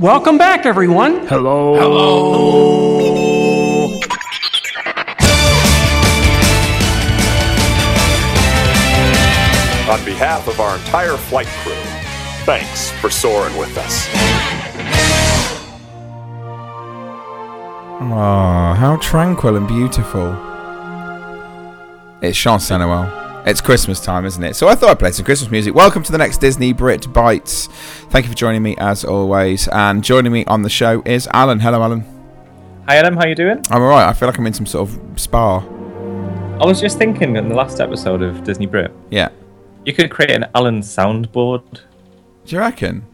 Welcome back, everyone. Hello. Hello. On behalf of our entire flight crew, thanks for soaring with us. Oh, how tranquil and beautiful. It's Sean Senowell. It's Christmas time, isn't it? So I thought I'd play some Christmas music. Welcome to the next Disney Brit Bites. Thank you for joining me as always. And joining me on the show is Alan. Hello, Alan. Hi Adam, how you doing? I'm alright. I feel like I'm in some sort of spa. I was just thinking in the last episode of Disney Brit, Yeah. you could create an Alan soundboard. Do you reckon?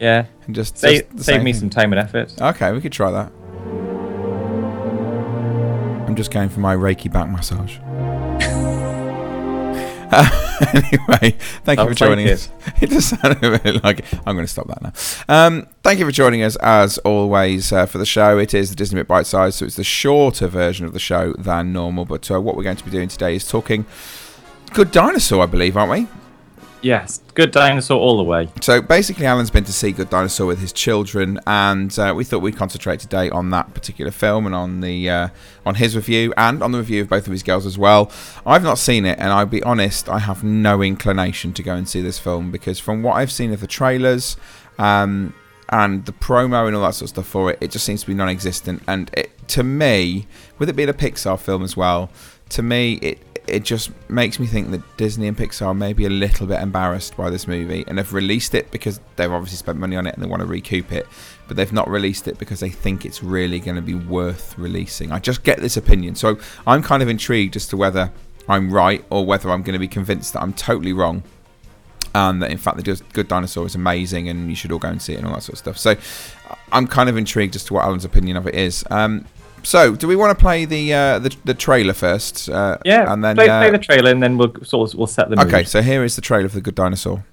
Yeah, And just, save, save me thing? some time and effort. Okay, we could try that. I'm just going for my Reiki back massage. Uh, anyway, thank you for joining us. It does sound a bit like I'm going to stop that now. Um, thank you for joining us as always uh, for the show. It is the Disney Brit Bite Size, so it's the shorter version of the show than normal. But uh, what we're going to be doing today is talking Good Dinosaur, I believe, aren't we? Yes, good dinosaur all the way. So basically, Alan's been to see Good Dinosaur with his children, and uh, we thought we'd concentrate today on that particular film and on the uh, on his review and on the review of both of his girls as well. I've not seen it, and I'll be honest, I have no inclination to go and see this film because from what I've seen of the trailers. Um, and the promo and all that sort of stuff for it, it just seems to be non-existent. And it, to me, with it being a Pixar film as well, to me it it just makes me think that Disney and Pixar may be a little bit embarrassed by this movie and have released it because they've obviously spent money on it and they want to recoup it, but they've not released it because they think it's really going to be worth releasing. I just get this opinion, so I'm kind of intrigued as to whether I'm right or whether I'm going to be convinced that I'm totally wrong and that in fact the Good Dinosaur is amazing and you should all go and see it and all that sort of stuff. So I'm kind of intrigued as to what Alan's opinion of it is. Um, so do we want to play the uh, the, the trailer first? Uh, Yeah, and then play, uh, play the trailer and then we'll sort of, we'll set the mood. okay. So here is the trailer for the Good Dinosaur.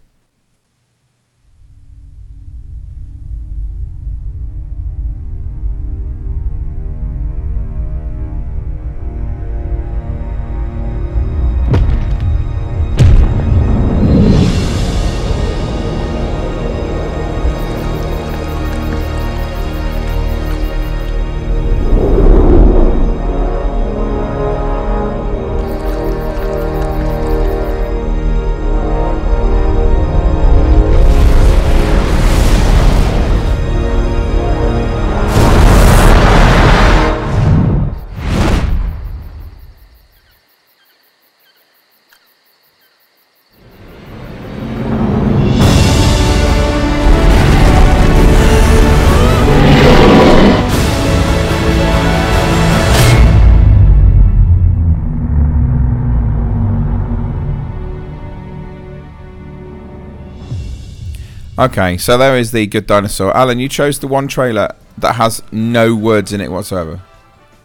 Okay, so there is the Good Dinosaur. Alan, you chose the one trailer that has no words in it whatsoever.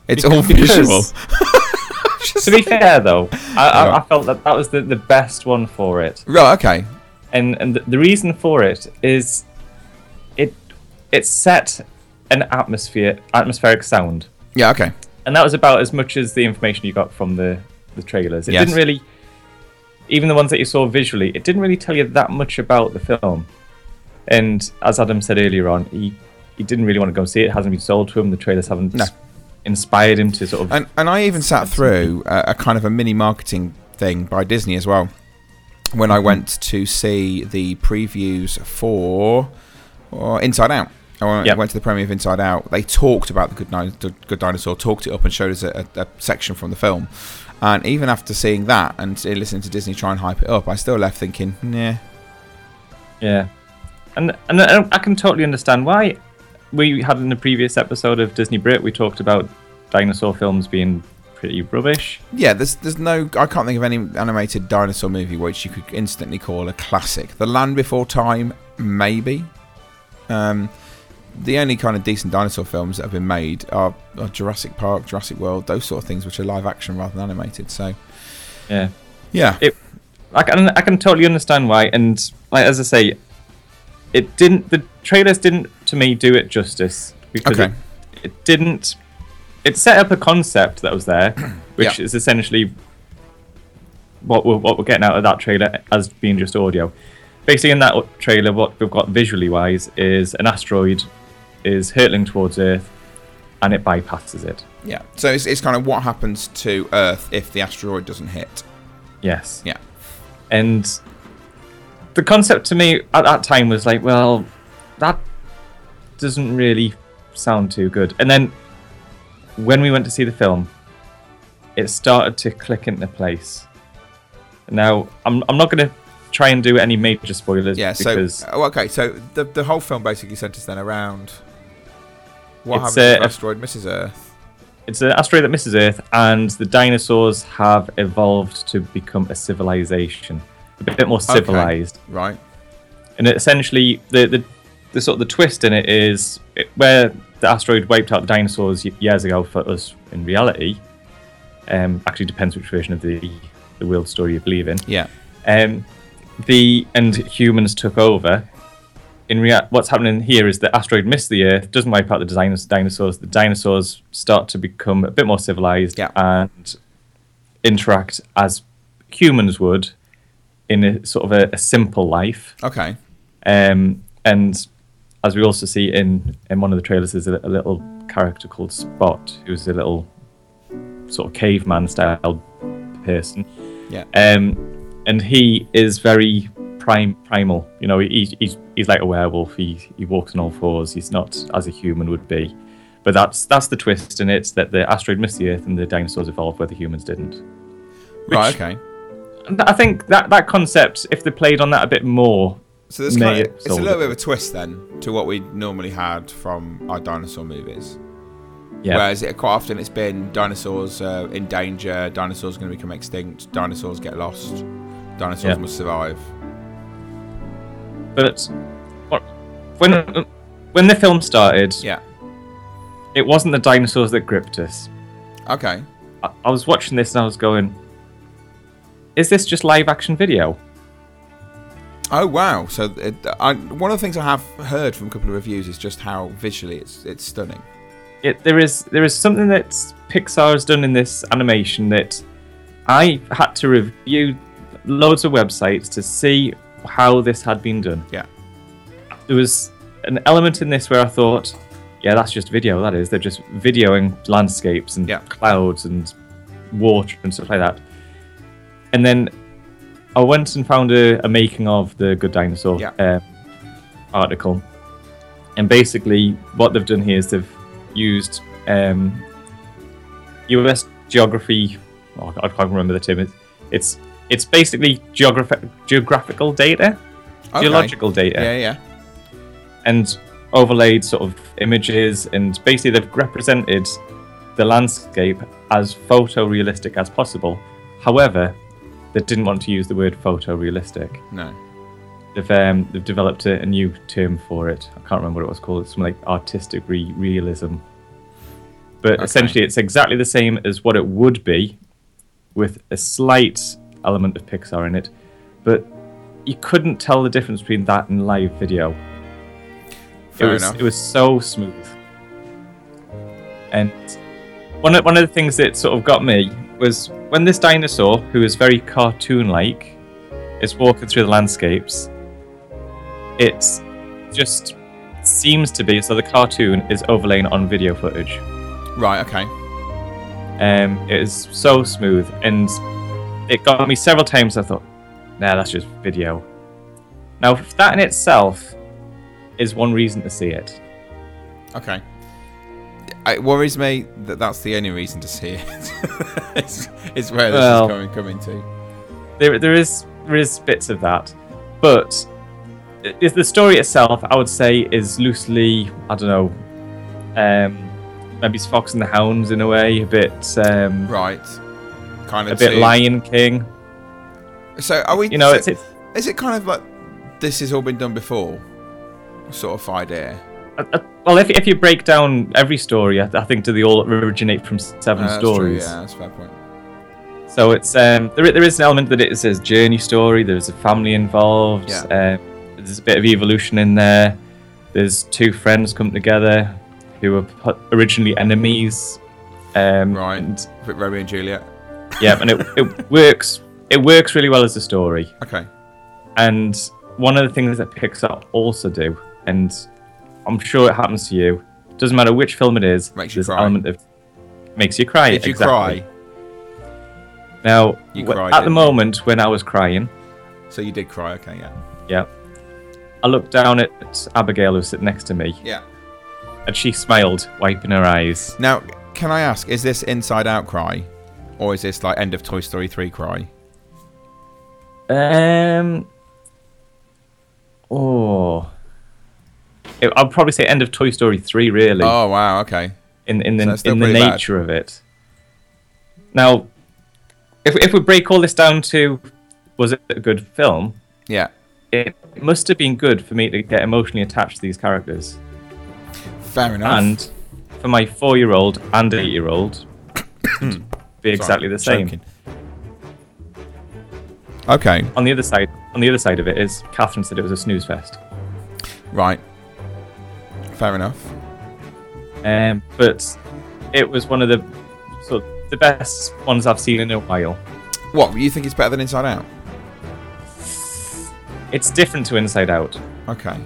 It's all Because- visual. To be fair though, I, I, Yeah. I felt that that was the, the best one for it, Right, okay. and and the, the reason for it is, it it set an atmosphere atmospheric sound. Yeah, okay. and that was about as much as the information you got from the the trailers. It Yes. didn't really, even the ones that you saw visually, it didn't really tell you that much about the film. And as Adam said earlier on, he he didn't really want to go see it. It hasn't been sold to him. The trailers haven't No. inspired him to sort of. And and I even sat through a, a kind of a mini marketing thing by Disney as well when I went to see the previews for or Inside Out. I went, Yep. went to the premiere of Inside Out. They talked about the Good, the Good Dinosaur, talked it up, and showed us a, a, section from the film. And even after seeing that and uh, listening to Disney try and hype it up, I still left thinking, nah. yeah, and and I can totally understand why. We had in the previous episode of Disney Brit, we talked about dinosaur films being pretty rubbish. Yeah, there's there's no I can't think of any animated dinosaur movie which you could instantly call a classic. The Land Before Time, maybe. Um, the only kind of decent dinosaur films that have been made are, are Jurassic Park, Jurassic World, those sort of things, which are live action rather than animated. So Yeah. yeah, It- I can I can totally understand why, and like as I say, it didn't. The trailers didn't, to me, do it justice because Okay. it, it didn't. It set up a concept that was there, which Yeah. is essentially what we're what we're getting out of that trailer as being just audio. Basically, in that trailer, what we've got visually wise is an asteroid is hurtling towards Earth, and it bypasses it. Yeah. So it's, it's kind of what happens to Earth if the asteroid doesn't hit. Yes. Yeah. And the concept to me at that time was like, well, that doesn't really sound too good. And then when we went to see the film, it started to click into place. Now, I'm, I'm not going to try and do any major spoilers Yeah. So because oh, okay. So the the whole film basically centers then around what It's, happens if uh, the asteroid misses Earth. it's an asteroid that misses Earth, and the dinosaurs have evolved to become a civilization, a bit more civilized. Right. and it essentially the, the the sort of the twist in it is it, where the asteroid wiped out the dinosaurs years ago for us in reality. Um, actually depends which version of the the world story you believe in. Yeah. Um, the and humans took over. In rea- what's happening here is the asteroid missed the Earth, doesn't wipe out the dinos- dinosaurs. The dinosaurs start to become a bit more civilized Yeah. and interact as humans would in a sort of a, a simple life. Okay. Um, and as we also see in, in one of the trailers, there's a, a little character called Spot, who's a little sort of caveman style person. Yeah. Um, and he is very prime primal. You know, he, he's he's like a werewolf. He he walks on all fours. He's not as a human would be. But that's that's the twist in it that the asteroid missed the Earth and the dinosaurs evolved where the humans didn't. Right. Okay. I think that that concept, if they played on that a bit more, So May kind of, it's a little it. bit of a twist then to what we normally had from our dinosaur movies. yeah, Whereas it, quite often it's been dinosaurs uh, in danger, dinosaurs going to become extinct, dinosaurs get lost, dinosaurs Yeah. must survive. But when when the film started, Yeah. it wasn't the dinosaurs that gripped us. Okay. I, I was watching this and I was going, "Is this just live action video?" Oh wow! So it, I, one of the things I have heard from a couple of reviews is just how visually it's it's stunning. It, there is there is something that Pixar has done in this animation that I had to review loads of websites to see how this had been done. Yeah. There was an element in this where I thought, yeah, that's just video. That is, they're just videoing landscapes and Yeah. clouds and water and stuff like that. And then I went and found a, a making of the Good Dinosaur Yeah. um, article, and basically what they've done here is they've used um, U.S. geography. Oh, I can't remember the term. It's it's, it's basically geographic geographical data, Okay. geological data Yeah, yeah. and overlaid sort of images and basically they've represented the landscape as photorealistic as possible. However, they didn't want to use the word photorealistic. No. They've um, they've developed a, a new term for it. I can't remember what it was called. It's something like artistic re- realism. But Okay. essentially, it's exactly the same as what it would be, with a slight element of Pixar in it. But you couldn't tell the difference between that and live video Fair it was enough. it was so smooth. And one of, one of the things that sort of got me was when this dinosaur, who is very cartoon-like, is walking through the landscapes. It's just seems to be so the cartoon is overlaying on video footage. Right. Okay. Um, it is so smooth, and it got me several times. I thought, nah, that's just video. Now that in itself is one reason to see it. Okay. It worries me that that's the only reason to see it. it's, it's where this Well- is coming coming to. there there is there is bits of that, but i- the story itself, I would say, is loosely I don't know, um, maybe it's Fox and the Hounds in a way, a bit um, Right. Kind of a of. bit Lion King. So are we? You know, so- it's, it's Is it kind of like this has all been done before? Sort of idea. Well, if if you break down every story, I, I think do they all originate from seven Uh, that's true, stories? Yeah, that's a fair point. So it's um, there. There is an element that it says journey story. There's a family involved. Yeah. Um, there's a bit of evolution in there. There's two friends come together who were originally enemies. Um, Right. and- Romeo and Juliet. yeah, and it, it works. It works really well as a story. Okay. And one of the things that Pixar also do, and I'm sure it happens to you. Doesn't matter which film it is. Makes you cry. element of makes you cry. Did you exactly. cry? Now, You wh- cried, at the you? moment when I was crying, So you did cry. Okay, yeah. yeah, I looked down at Abigail who was sitting next to me, Yeah. and she smiled, wiping her eyes. Now, can I ask, is this Inside Out cry, or is this like end of Toy Story three cry? Um. Oh. It- I'd probably say end of Toy Story three, really. Oh wow. Okay. in in the still in the pretty bad. nature of it. Now, if if we break all this down to, was it a good film? Yeah. It must have been good for me to get emotionally attached to these characters, Fair enough. and for my four-year-old and eight-year-old, be exactly the same. Joking. Okay. On the other side, on the other side of it is, Catherine said it was a snooze fest. Right. Fair enough. Um, but it was one of the sort of the best ones I've seen in a while. What you think it's better than Inside Out? It's different to Inside Out. Okay.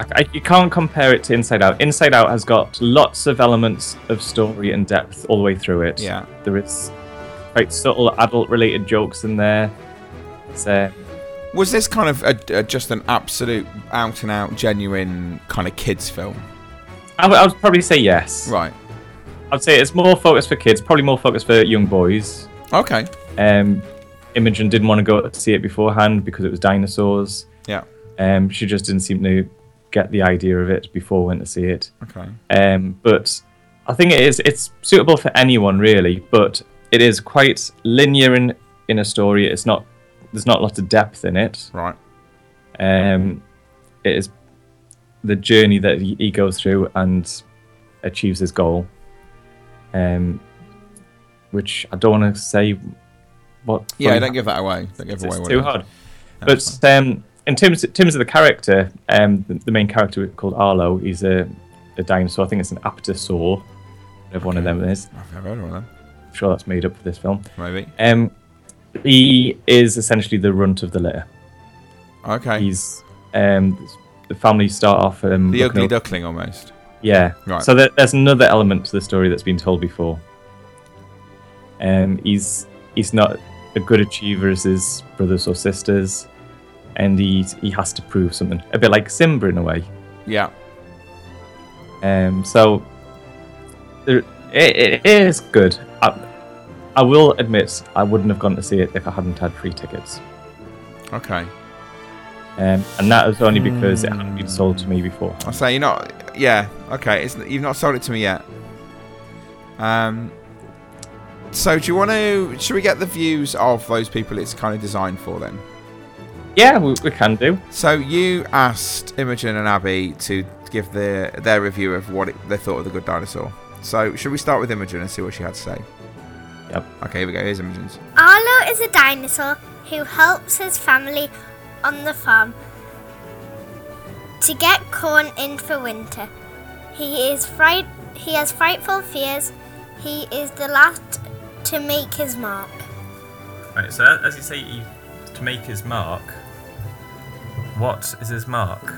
I, you can't compare it to Inside Out. Inside Out has got lots of elements of story and depth all the way through it. Yeah. There is quite subtle adult-related jokes in there. It's, uh, Was this kind of a, a, just an absolute out and out genuine kind of kids film? I, would- I would probably say yes. Right. I'd say it's more focused for kids, probably more focused for young boys. Okay. Um, Imogen didn't want to go see it beforehand because it was dinosaurs. Yeah. Um, she just didn't seem to get the idea of it before went to see it. Okay. Um, but I think it is it's suitable for anyone really, but it is quite linear in in a story. It's not there's not a lot of depth in it. Right. Um, it is the journey that he goes through and achieves his goal. Um, which I don't want to say what. Yeah. Don't give that away. Don't give away it's too it hard. But um, in terms in terms of the character, um, the, the main character called Arlo, he's a, a dinosaur. I think it's an apatosaur. Whatever one of them is. I've never heard of them. I'm sure that's made up for this film. Maybe. Um, he is essentially the runt of the litter. Okay. He's um, the family start off um, the ugly up- duckling almost. Yeah. Right. So there, there's another element to the story that's been told before. Um, he's he's not a good achiever as his brothers or sisters, and he he has to prove something. A bit like Simba in a way. Yeah. Um, so there, it, it is good. I, I will admit I wouldn't have gone to see it if I hadn't had free tickets, Okay. um, and that was only because it hadn't been sold to me before. I say you're not. Yeah. Okay. It's you've not sold it to me yet. Um. So do you want to? Should we get the views of those people it's kind of designed for then? Yeah, we, we can do. So you asked Imogen and Abby to give their their review of what it, they thought of the Good Dinosaur. So should we start with Imogen and see what she had to say? Yep. Okay, here we go. Here's Imogen's. Arlo is a dinosaur who helps his family on the farm to get corn in for winter. He is fright he has frightful fears. He is the last to make his mark. Right, so as you say, he, to make his mark, what is his mark?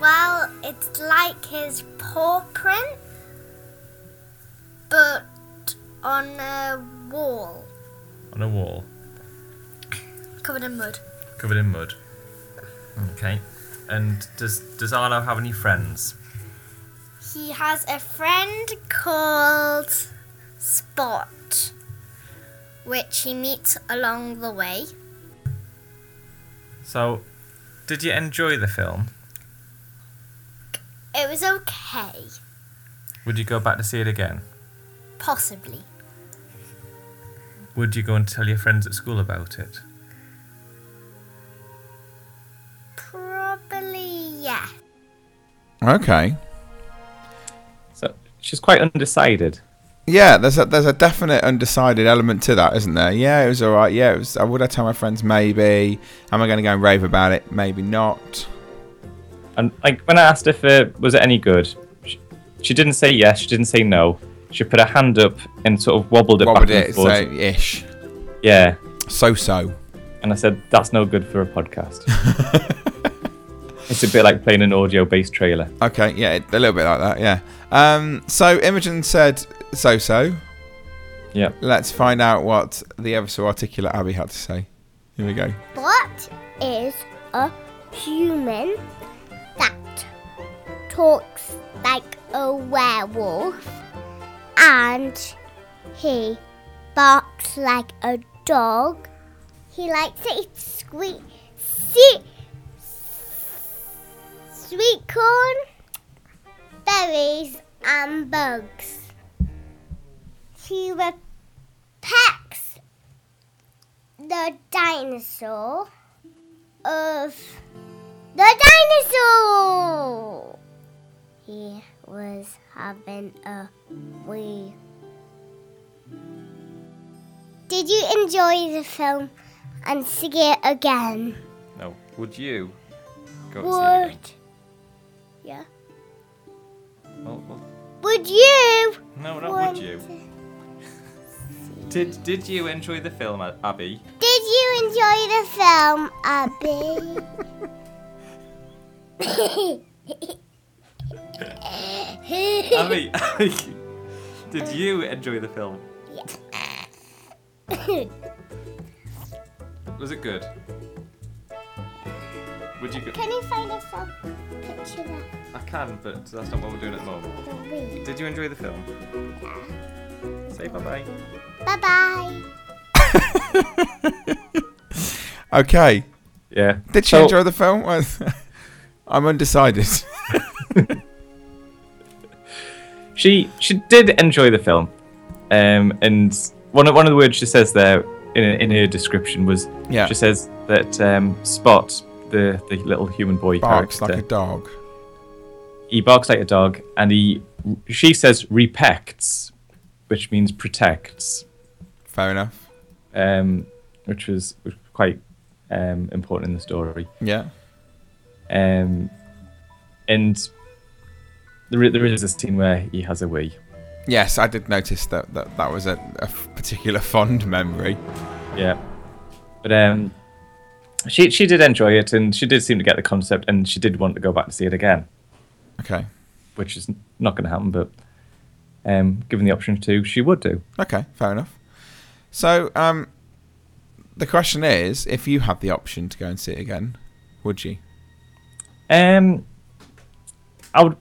Well, it's like his paw print but on a wall On a wall, covered in mud. covered in mud. Okay. And does does Arlo have any friends? He has a friend called Spot, which he meets along the way. So, did you enjoy the film? It was okay, Would you go back to see it again? possibly. Would you go and tell your friends at school about it? Probably, yeah. Okay. So she's quite undecided. Yeah, there's a there's a definite undecided element to that, isn't there? Yeah, it was all right. Yeah, it was. Uh, would I tell my friends? Maybe. Am I going to go and rave about it? Maybe not. And like when I asked if it was it any good, she, she didn't say yes. She didn't say no. She put her hand up and sort of wobbled it What back would and it forth. say? Ish. Yeah, So so. and I said that's no good for a podcast. It's a bit like playing an audio-based trailer. Okay, yeah, it- a little bit like that, yeah. Um, so Imogen said so so. Yeah. Let's find out what the ever so articulate Abby had to say. Here we go. What is a human that talks like a werewolf and he barks like a dog? He likes to eat sweet, sweet, sweet corn, berries, and bugs. He pecks the dinosaur of the dinosaur. He was having a wee. Did you enjoy the film and see it again? No. Would you go Would yeah? Well, well, Would you? no, want Did Did you enjoy the film, uh, Abby? Did you enjoy the film, Abby? Abby, did you enjoy the film? Was it good? Would you go? Can you find us a picture of I can, but that's not what we're doing at the moment. Did you enjoy the film? Yeah. Say bye bye. Bye bye. Okay. Yeah. Did she So- enjoy the film? I'm undecided. She she did enjoy the film, um, and one of one of the words she says there in in her description was Yeah. she says that um, Spot the the little human boy Barks character like a dog. he barks like a dog, and he she says repects, which means protects, Fair enough. um, which was, was quite um, important in the story. Yeah. Um, and there, there is a scene where he has a wee. Yes, I did notice that that, that was a, a particular fond memory. Yeah, but um, she she did enjoy it, and she did seem to get the concept, and she did want to go back to see it again, Okay. which is not going to happen. But um, given the option to, she would do. Okay, fair enough. So, um, the question is, if you had the option to go and see it again, would you? Um, I would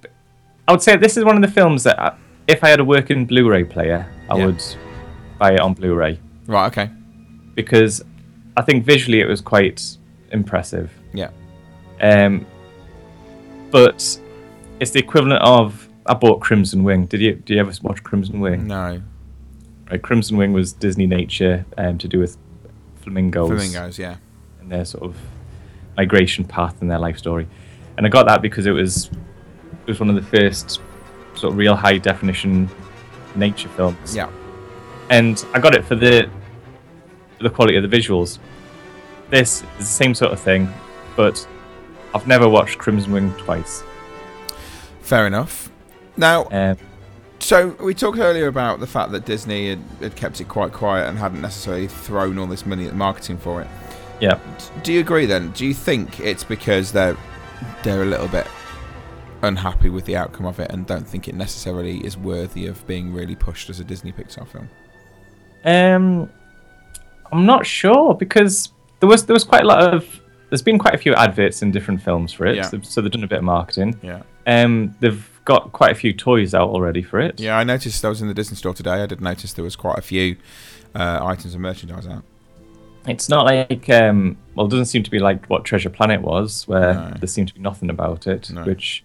I would say this is one of the films that I, if I had a working Blu-ray player, I Yeah. would buy it on Blu-ray Right. Okay. because I think visually it was quite impressive. Yeah. Um, but it's the equivalent of I bought Crimson Wing. Did you? Did you ever watch Crimson Wing? No. Right, Crimson Wing was Disney Nature um, to do with flamingos, Flamingos. Yeah. and their sort of migration path and their life story. And I got that because it was it was one of the first sort of real high definition nature films. Yeah. And I got it for the the quality of the visuals. This is the same sort of thing, but I've never watched Crimson Wing twice. Fair enough. Now, Um, so we talked earlier about the fact that Disney had, had kept it quite quiet and hadn't necessarily thrown all this money at marketing for it. yeah. Do you agree then? Do you think it's because they're they're a little bit unhappy with the outcome of it and don't think it necessarily is worthy of being really pushed as a Disney Pixar film? Um, I'm not sure because there was there was quite a lot of there's been quite a few adverts in different films for it, Yeah. so, so they've done a bit of marketing. Yeah. Um, they've got quite a few toys out already for it. Yeah, I noticed I was in the Disney store today. I did notice there was quite a few uh, items of merchandise out. It's not like um, well, it doesn't seem to be like what Treasure Planet was, where No. there seemed to be nothing about it. No. Which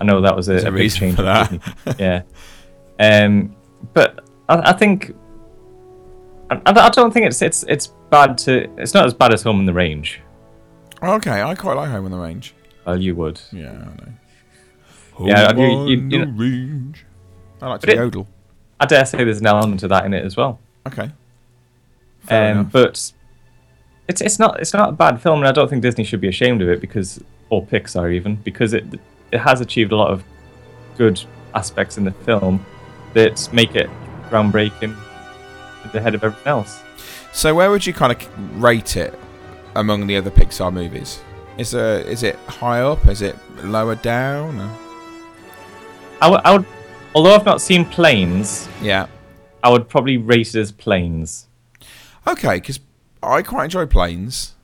I know that was a, a a big change for that. Yeah. Um, but I, I think I, I don't think it's it's it's bad to. It's not as bad as Home in the Range. Okay, I quite like Home in the Range. Well, you would. Yeah, I know. Yeah, Home you- you- you the know- Range. I like to it- yodel. I dare say there's an element of that in it as well. Okay. Um, but it's it's not it's not a bad film, and I don't think Disney should be ashamed of it because, or Pixar even, because it it has achieved a lot of good aspects in the film that make it groundbreaking at the head of everything else. So where would you kind of rate it among the other Pixar movies? Is there is it high up? Is it lower down? Or? I would, I would, although I've not seen planes, Yeah. I would probably rate it as planes. Okay, because I quite enjoy Planes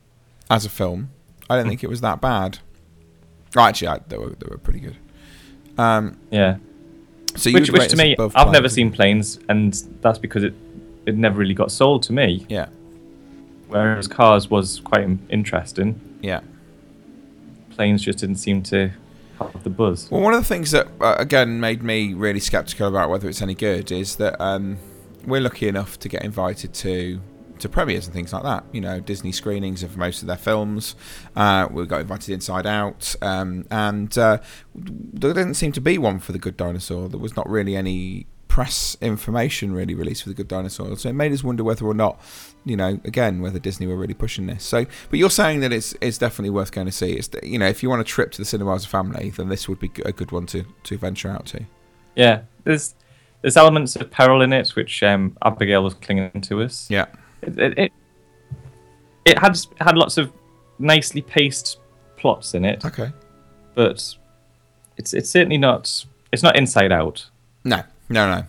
as a film. I don't hmm. think it was that bad. Oh, actually, I, they were they were pretty good. Um, Yeah. so you Which, which to me, I've never seen planes, and that's because it it never really got sold to me. Yeah, Whereas Cars was quite interesting. yeah. Planes just didn't seem to have the buzz. Well, one of the things that uh, again made me really skeptical about whether it's any good is that um, we're lucky enough to get invited to to premieres and things like that. You know, Disney screenings of most of their films. Uh, we got invited Inside Out, um, and uh, there didn't seem to be one for the Good Dinosaur. There was not really any press information really released for the Good Dinosaur, so it made us wonder whether or not. You know, again, whether Disney were really pushing this. So, but you're saying that it's it's definitely worth going to see. It's you know, if you want a trip to the cinema as a family, then this would be a good one to to venture out to. Yeah, there's there's elements of peril in it, which um, Abigail was clinging to us. Yeah, It it, it, had had lots of nicely paced plots in it, okay. but it's it's certainly not it's not Inside Out. No, no, no.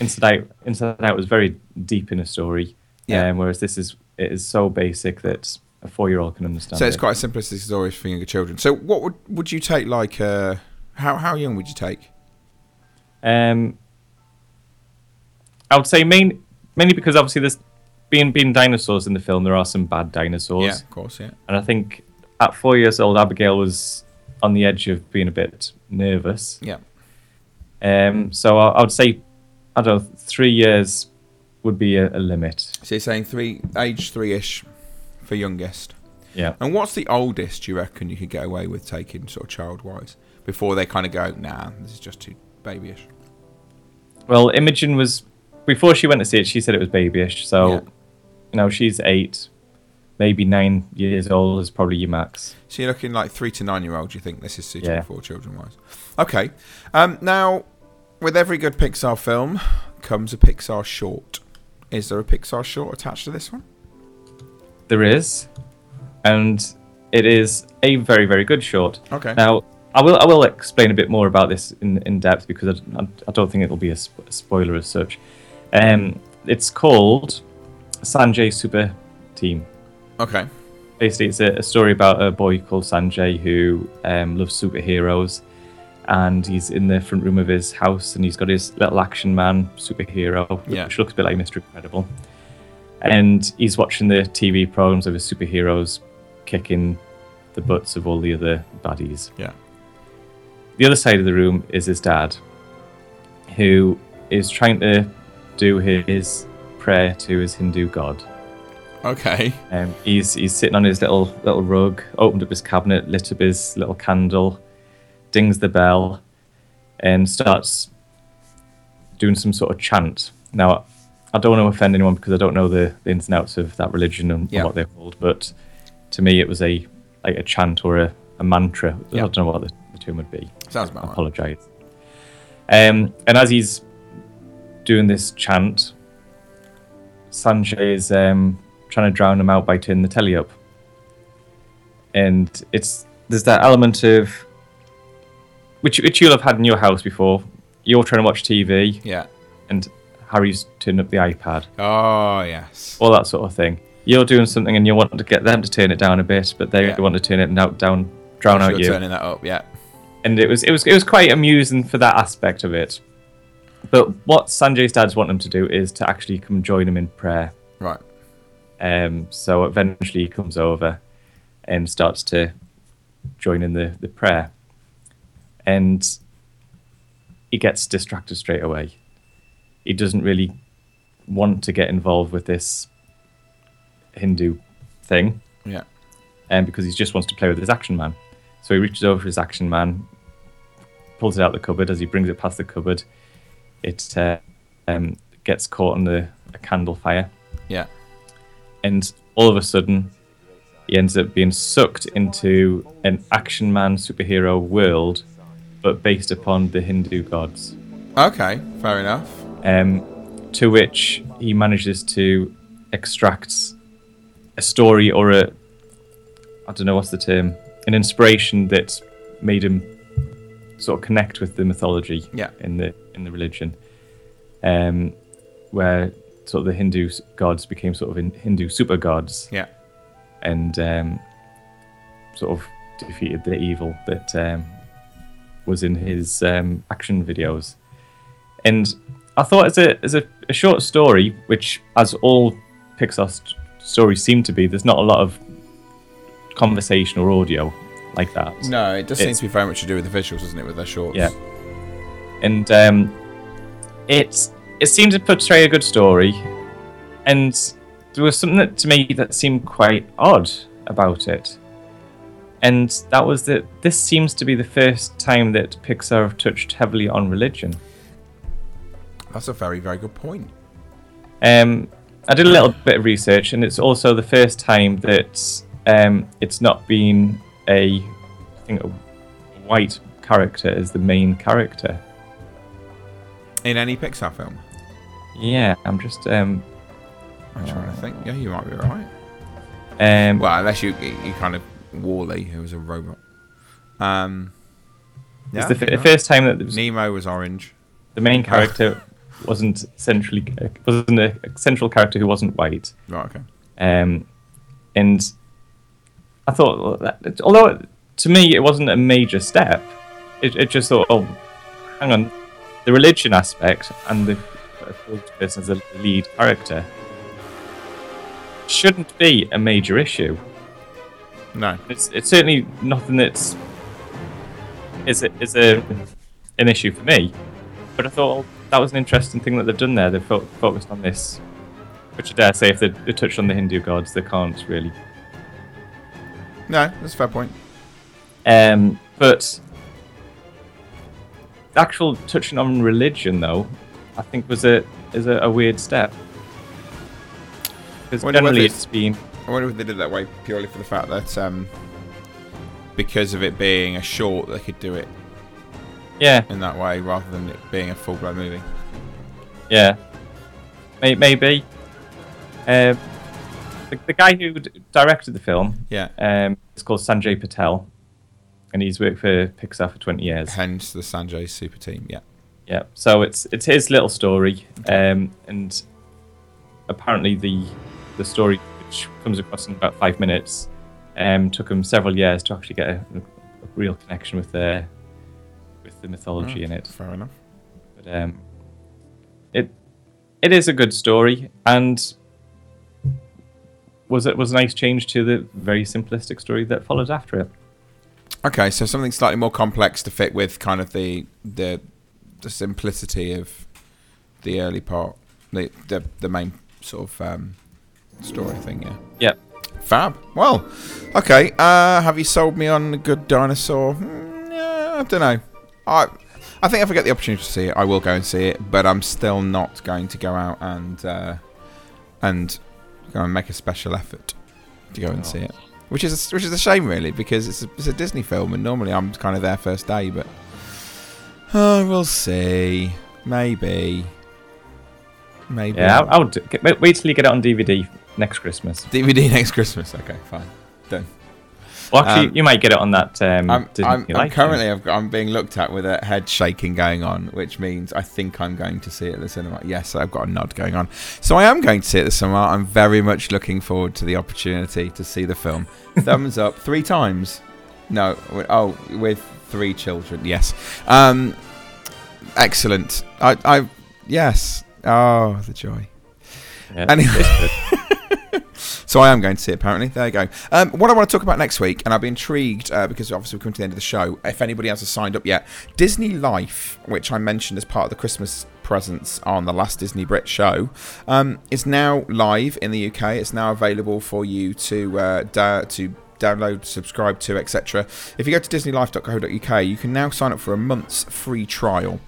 Inside Out Inside Out was very deep in a story, Yeah. um, whereas this is it is so basic that a four year old can understand. So it's it. quite a simplistic story for younger children. So what would would you take like uh how how young would you take? Um, I would say main, mainly because obviously there's being being dinosaurs in the film, there are some bad dinosaurs, Yeah, of course, yeah. and I think at four years old, Abigail was on the edge of being a bit nervous. Yeah. Um, so I, I would say, I don't know, three years would be a, a limit. So you're saying three age three ish for youngest. Yeah. And what's the oldest you reckon you could get away with taking sort of child wise? Before they kind of go, nah, this is just too babyish. Well, Imogen was before she went to see it. She said it was babyish. So, Yeah. You know, she's eight, maybe nine years old is probably your max. So you're looking like three to nine year olds. You think this is suitable Yeah. for children wise? Okay. Um, now, with every good Pixar film comes a Pixar short. Is there a Pixar short attached to this one? There is, and it is a very very good short. Okay. Now, I will I will explain a bit more about this in in depth because I, I don't think it'll be a, sp- a spoiler as such. Um, it's called Sanjay Super Team. Okay. Basically, it's a, a story about a boy called Sanjay who um, loves superheroes, and he's in the front room of his house, and he's got his little action man superhero, Yeah. which looks a bit like Mr. Incredible. And he's watching the TV programs of his superheroes kicking the butts of all the other baddies. Yeah. The other side of the room is his dad, who is trying to do his prayer to his Hindu god. Okay. Um, he's he's sitting on his little little rug, opened up his cabinet, lit up his little candle, dings the bell, and starts doing some sort of chant. Now, I don't want to offend anyone because I don't know the, the ins and outs of that religion and, and Yeah. what they're called, but to me, it was a like a chant or a, a mantra. I don't know what the, the term would be. Sounds about I right. apologise. Um, and as he's doing this chant, Sanjay is um, trying to drown him out by turning the telly up. And it's there's that element of which which you'll have had in your house before. You're trying to watch TV, Yeah. and Harry's turning up the iPad, Oh yes. all that sort of thing. You're doing something, and you want to get them to turn it down a bit, but they Yeah. want to turn it out, down, drown out you turning that up. Yeah. and it was it was it was quite amusing for that aspect of it. But what Sanjay's dads want him to do is to actually come join him in prayer. Right. Um, so eventually he comes over and starts to join in the, the prayer, and he gets distracted straight away. He doesn't really want to get involved with this Hindu thing Yeah. um, because he just wants to play with his action man. So he reaches over for his action man, pulls it out the cupboard. As he brings it past the cupboard, it uh, um, gets caught on the a candle fire, Yeah. and all of a sudden, he ends up being sucked into an action man superhero world, but based upon the Hindu gods. Okay. Fair enough. Um, to which he manages to extract a story or a I don't know what's the term, an inspiration that made him sort of connect with the mythology Yeah. in the in the religion, um, where sort of the Hindu gods became sort of in Hindu super gods Yeah. and um, sort of defeated the evil that um, was in his um, action videos. And I thought, as a as a, a short story, which as all Pixar st- stories seem to be, there's not a lot of conversation or audio like that. No, it does seem It's- to be very much to do with the visuals, doesn't it, with their shorts? Yeah. And um, it it seemed to portray a good story, and there was something that, to me that seemed quite odd about it, and that was that this seems to be the first time that Pixar have touched heavily on religion. That's a very, very good point. Um, I did a little bit of research, and it's also the first time that um, it's not been a, I think, a white character as the main character. In any Pixar film? Yeah, I'm just um, I'm trying to think. Yeah, you might be right. um, Well, unless you you kind of WALL-E, who was a robot. Um, yeah, it's the, you're first time that was- Nemo was orange. the main character wasn't centrally wasn't a central character who wasn't white. Right, okay. Um, and I thought, well, that, although it, to me it wasn't a major step, it, it just thought, oh, hang on, the religion aspect and the person as the lead character shouldn't be a major issue. No. It's it's certainly nothing that's is a, is a an issue for me. But I thought well, that was an interesting thing that they've done there. They've fo- focused on this, which I dare say, if they, they touched on the Hindu gods, they can't really. No, that's a fair point. Um, but the actual touching on religion, though, I think was a is a, a weird step. Because generally it's- been I wonder if they did it that way purely for the fact that um, because of it being a short, they could do it yeah in that way rather than it being a full blown movie. Yeah, maybe. Um, the, the guy who directed the film Yeah. um, is called Sanjay Patel, and he's worked for Pixar for twenty years. Hence the Sanjay Super Team. Yeah. Yeah, so it's it's his little story, um, and apparently the the story, which comes across in about five minutes, um, took him several years to actually get a, a real connection with the with the mythology in it. Fair enough. But um, it it is a good story, and was it was a nice change to the very simplistic story that followed after it. Okay, so something slightly more complex to fit with kind of the the the simplicity of the early part, the the, the main sort of um, story thing. Yeah. Yep. Fab. Well, okay. Uh, have you sold me on good dinosaur? Mm, yeah, I don't know. I I think if I get the opportunity to see it, I will go and see it. But I'm still not going to go out and uh, and go and make a special effort to go and oh. see it. Which is a, which is a shame, really, because it's a, it's a Disney film, and normally I'm kind of there first day. But oh, we'll see. Maybe. Maybe. Yeah, I'll, I'll do, get, wait till you get it on DVD next Christmas. DVD next Christmas. Okay, fine. Done. Well, actually, Um, you might get it on that. Um, I'm, I'm, I'm currently I've, I'm being looked at with a head shaking going on, which means I think I'm going to see it at the cinema. Yes, I've got a nod going on. So I am going to see it at the cinema. I'm very much looking forward to the opportunity to see the film. Thumbs up three times. No, oh, with three children. Yes. Um, excellent. I, I, yes. Oh, the joy. Yeah, Anyway. it's. So I am going to see it, apparently. There you go. Um, what I want to talk about next week, and I'll be intrigued uh, because obviously we're coming to the end of the show. If anybody else has signed up yet, Disney Life, which I mentioned as part of the Christmas presents on the last Disney Brit show, um, is now live in the UK. It's now available for you to uh, da- to download, subscribe to, etc. If you go to DisneyLife.co.uk, you can now sign up for a month's free trial.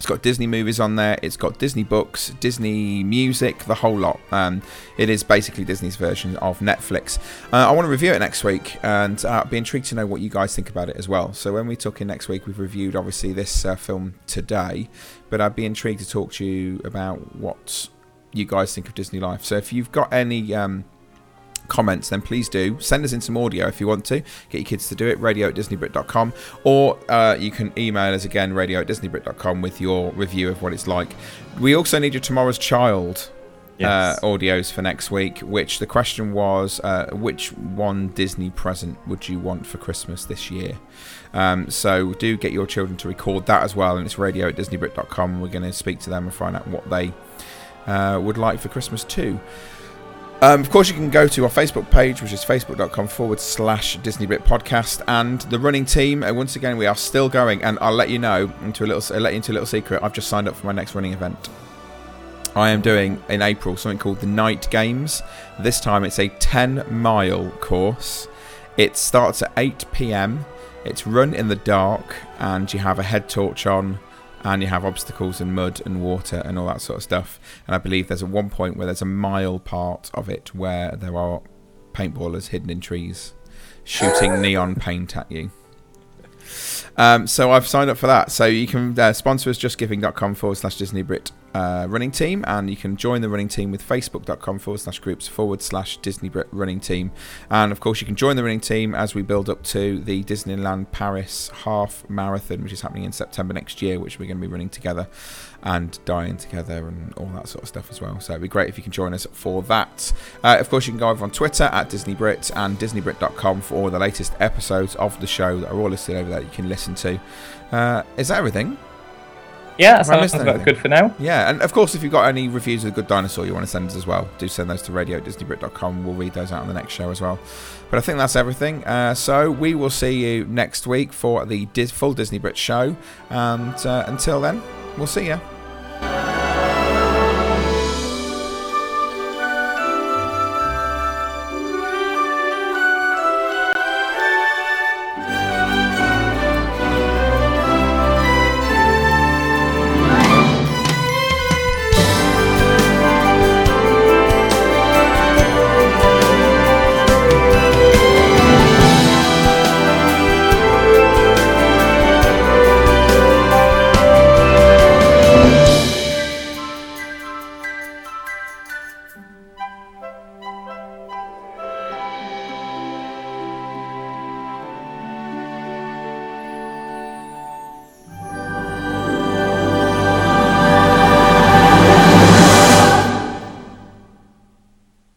It's got Disney movies on there. It's got Disney books, Disney music, the whole lot. Um, it is basically Disney's version of Netflix. Uh, I want to review it next week, and uh, be intrigued to know what you guys think about it as well. So when we talk in next week, we've reviewed obviously this uh, film today, but I'd be intrigued to talk to you about what you guys think of Disney Life. So if you've got any um, comments, then please do send us in some audio if you want to. Get your kids to do it. Radio at DisneyBrit.com, or uh, you can email us again. Radio at DisneyBrit.com with your review of what it's like. We also need your tomorrow's child Yes. uh, audios for next week. Which the question was, uh, which one Disney present would you want for Christmas this year? Um, so do get your children to record that as well, and it's radio at disneybrit.com. We're going to speak to them and find out what they uh, would like for Christmas too. Um, of course, you can go to our Facebook page, which is facebook.com forward slash DisneyBrit podcast, and the running team. Uh, once again, we are still going, and I'll let you know into a little, I'll let you into a little secret. I've just signed up for my next running event. I am doing in April something called the Night Games. This time it's a 10 mile course. It starts at 8 pm. It's run in the dark, and you have a head torch on, and you have obstacles and mud and water and all that sort of stuff. And I believe there's a one point where there's a mile part of it where there are paintballers hidden in trees shooting neon paint at you. Um, so I've signed up for that. So you can uh, sponsor us justgiving.com forward slash Disney Brit uh, running team, and you can join the running team with facebook.com forward slash groups forward slash Disney Brit running team. And of course, you can join the running team as we build up to the Disneyland Paris half marathon, which is happening in September next year, which we're going to be running together and dying together and all that sort of stuff as well. So it'd be great if you can join us for that. Uh, of course, you can go over on Twitter at Disney Brit and DisneyBrit.com for all the latest episodes of the show that are all listed over there you can listen to. Uh, is that everything? Yeah, that sounds about good for now. Yeah, and of course, if you've got any reviews of The Good Dinosaur you want to send us as well, do send those to radio at disneybrit.com. We'll read those out on the next show as well. But I think that's everything. Uh, so we will see you next week for the full Disney Brit show. And uh, until then, we'll see you.